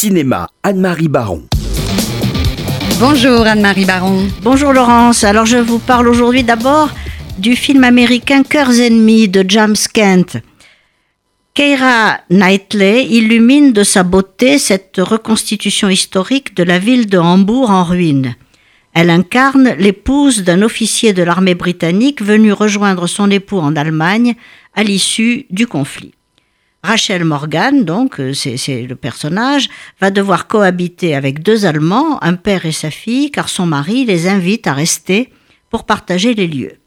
Cinéma, Anne-Marie Baron. Bonjour Anne-Marie Baron. Bonjour Laurence. Alors je vous parle aujourd'hui d'abord du film américain Cœurs ennemis de James Kent. Keira Knightley illumine de sa beauté cette reconstitution historique de la ville de Hambourg en ruine. Elle incarne l'épouse d'un officier de l'armée britannique venu rejoindre son époux en Allemagne à l'issue du conflit. Rachel Morgan, donc euh, c'est le personnage, va devoir cohabiter avec deux Allemands, un père et sa fille, car son mari les invite à rester pour partager les lieux.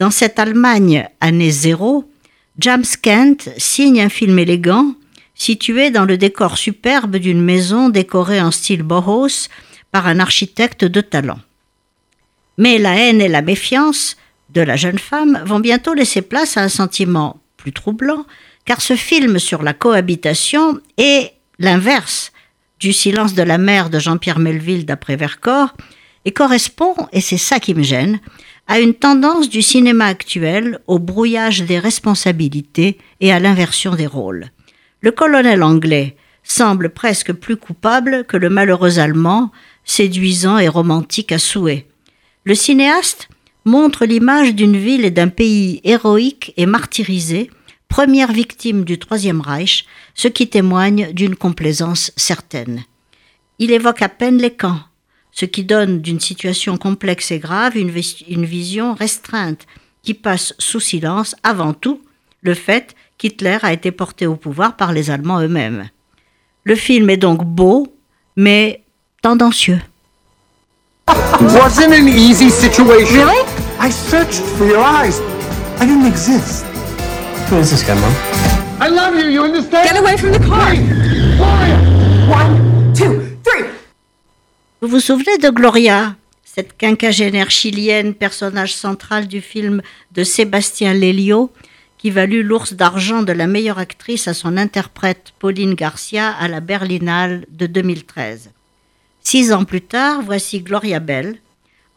Dans cette Allemagne année zéro, James Kent signe un film élégant situé dans le décor superbe d'une maison décorée en style Bauhaus par un architecte de talent. Mais la haine et la méfiance de la jeune femme vont bientôt laisser place à un sentiment troublant, car ce film sur la cohabitation est l'inverse du silence de la mer de Jean-Pierre Melville d'après Vercors et correspond, et c'est ça qui me gêne, à une tendance du cinéma actuel au brouillage des responsabilités et à l'inversion des rôles. Le colonel anglais semble presque plus coupable que le malheureux allemand, séduisant et romantique à souhait. Le cinéaste montre l'image d'une ville et d'un pays héroïque et martyrisé, première victime du Troisième Reich, ce qui témoigne d'une complaisance certaine. Il évoque à peine les camps, ce qui donne d'une situation complexe et grave une, une vision restreinte qui passe sous silence avant tout le fait qu'Hitler a été porté au pouvoir par les Allemands eux-mêmes. Le film est donc beau, mais tendancieux. Wasn't an easy situation. Really? I searched for your eyes. I didn't exist. Who is this guy, Mom? I love you, you understand? Get away from the car! Gloria! One, two, three! Vous vous souvenez de Gloria, cette quinquagénaire chilienne, personnage central du film de Sébastien Lelio, qui valut l'ours d'argent de la meilleure actrice à son interprète Pauline Garcia à la Berlinale de 2013. Six ans plus tard, voici Gloria Bell,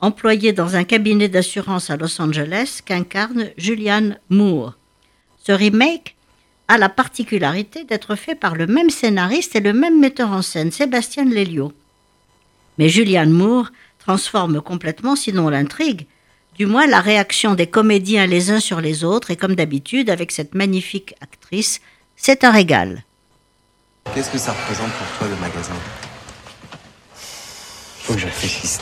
employée dans un cabinet d'assurance à Los Angeles, qu'incarne Julianne Moore. Ce remake a la particularité d'être fait par le même scénariste et le même metteur en scène, Sébastien Lelio. Mais Julianne Moore transforme complètement, sinon l'intrigue, du moins la réaction des comédiens les uns sur les autres, et comme d'habitude, avec cette magnifique actrice, c'est un régal. Qu'est-ce que ça représente pour toi le magasin? Faut que je réfléchisse.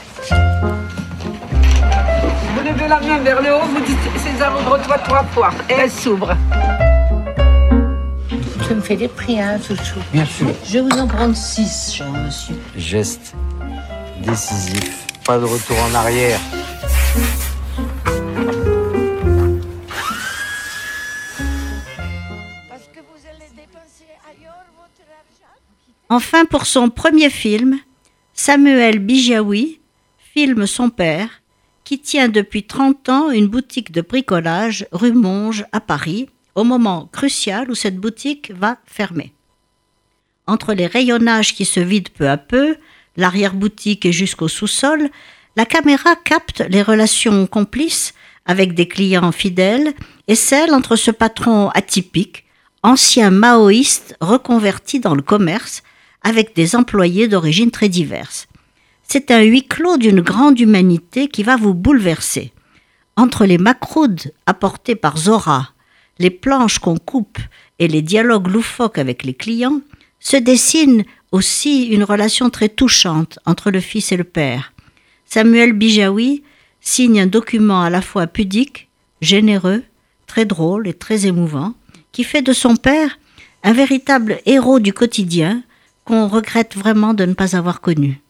La main vers le haut, vous dites César ouvre-toi trois fois. Et elle s'ouvre. Tu me fais des prix, hein, chouchou Bien sûr. Je vais vous en prendre six, cher monsieur. Geste décisif. Pas de retour en arrière. Enfin, pour son premier film, Samuel Bijawi filme son père, qui tient depuis 30 ans une boutique de bricolage rue Monge à Paris, au moment crucial où cette boutique va fermer. Entre les rayonnages qui se vident peu à peu, l'arrière-boutique et jusqu'au sous-sol, la caméra capte les relations complices avec des clients fidèles et celles entre ce patron atypique, ancien maoïste reconverti dans le commerce, avec des employés d'origine très diverses. C'est un huis clos d'une grande humanité qui va vous bouleverser. Entre les macroudes apportés par Zora, les planches qu'on coupe et les dialogues loufoques avec les clients, se dessine aussi une relation très touchante entre le fils et le père. Samuel Bijawi signe un document à la fois pudique, généreux, très drôle et très émouvant, qui fait de son père un véritable héros du quotidien qu'on regrette vraiment de ne pas avoir connu.